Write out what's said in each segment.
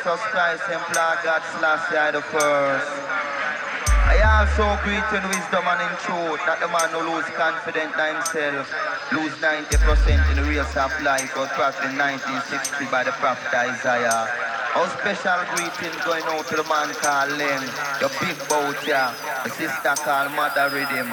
Jesus Christ, Employer God slash the first. I also greet in wisdom and in truth that the man who lose confidence in himself lose 90% in the race of life or in 1960 by the prophet Isaiah. Our special greeting going out to the man called Len, the big boat here, the sister called Mother Rhythm.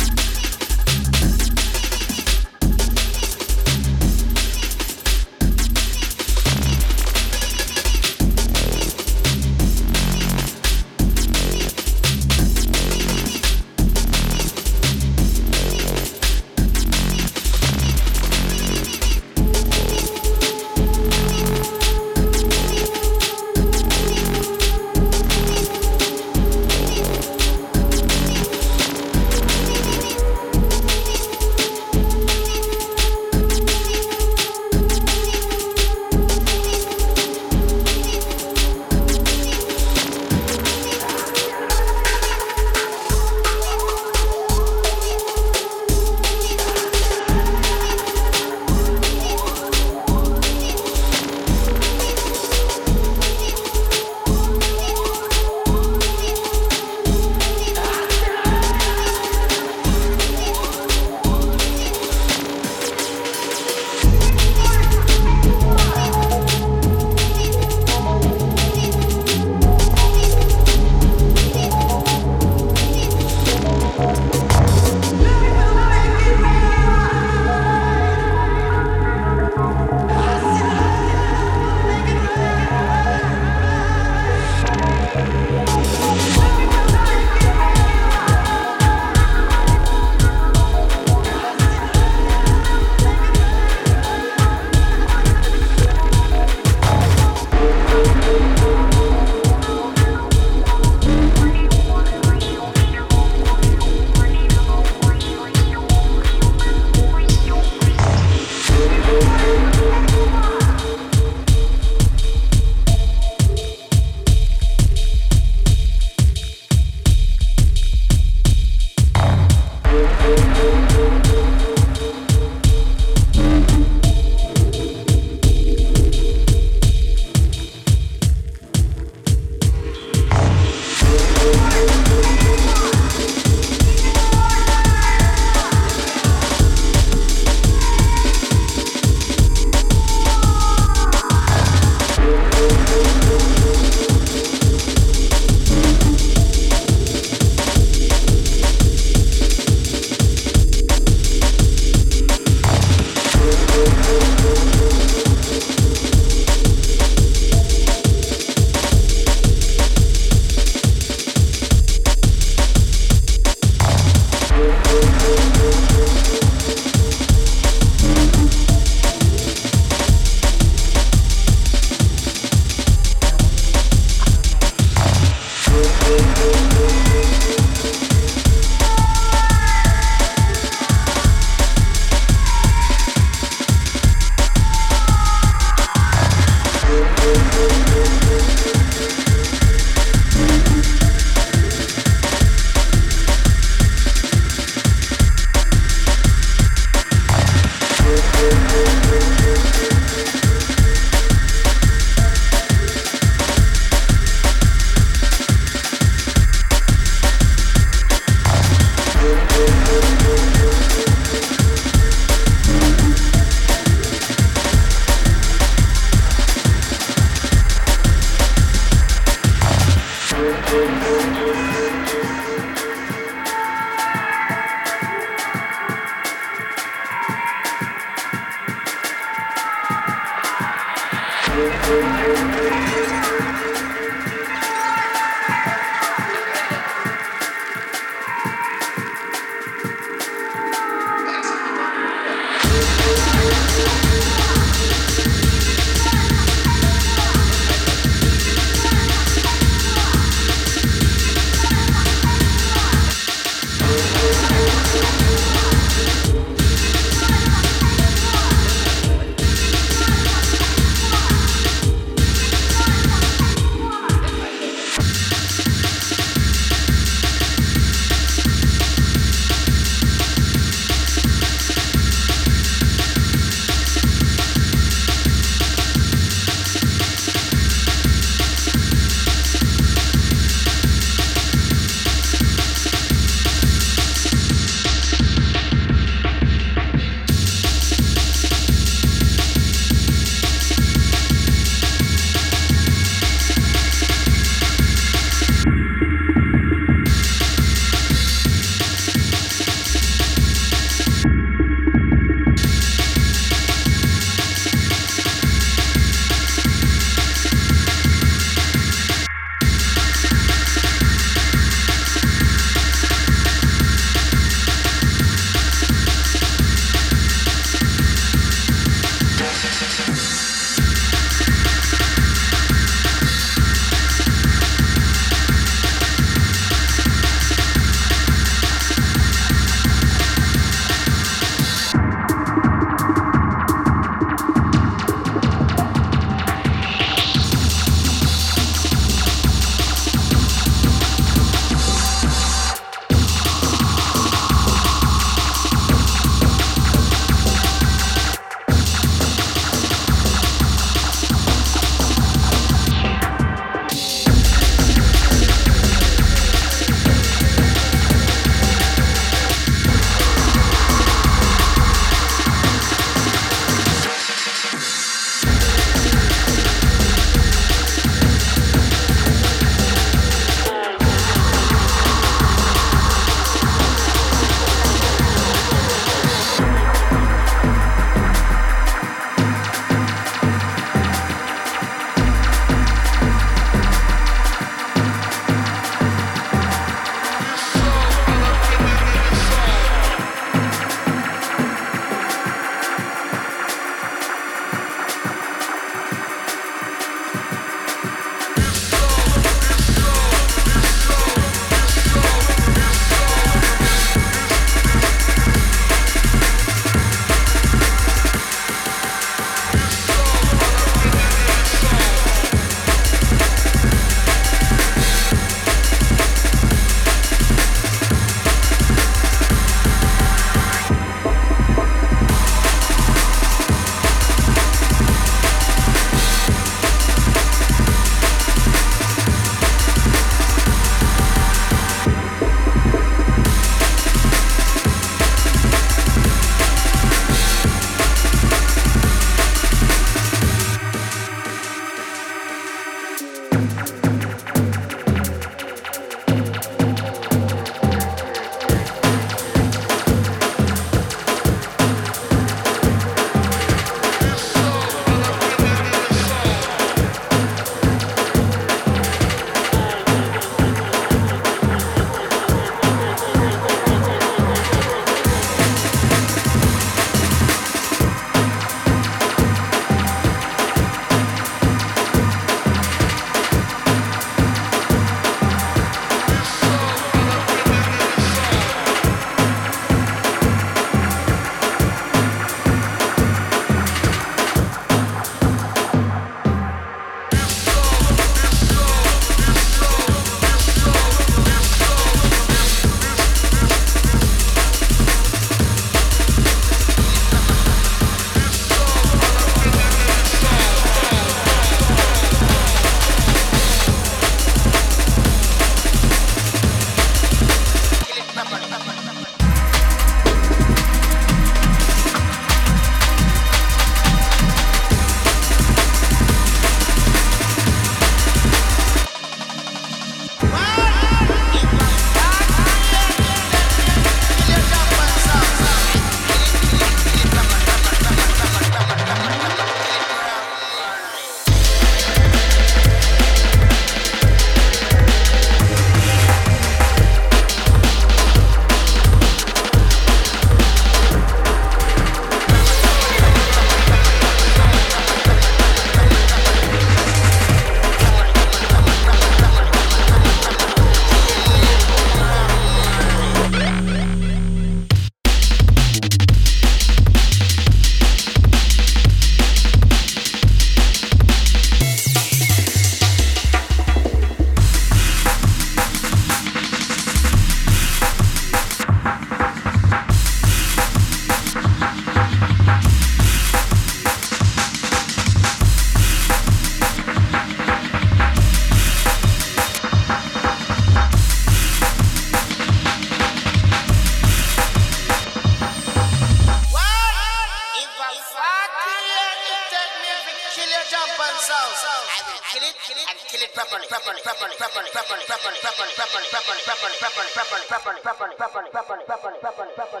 Pepperly,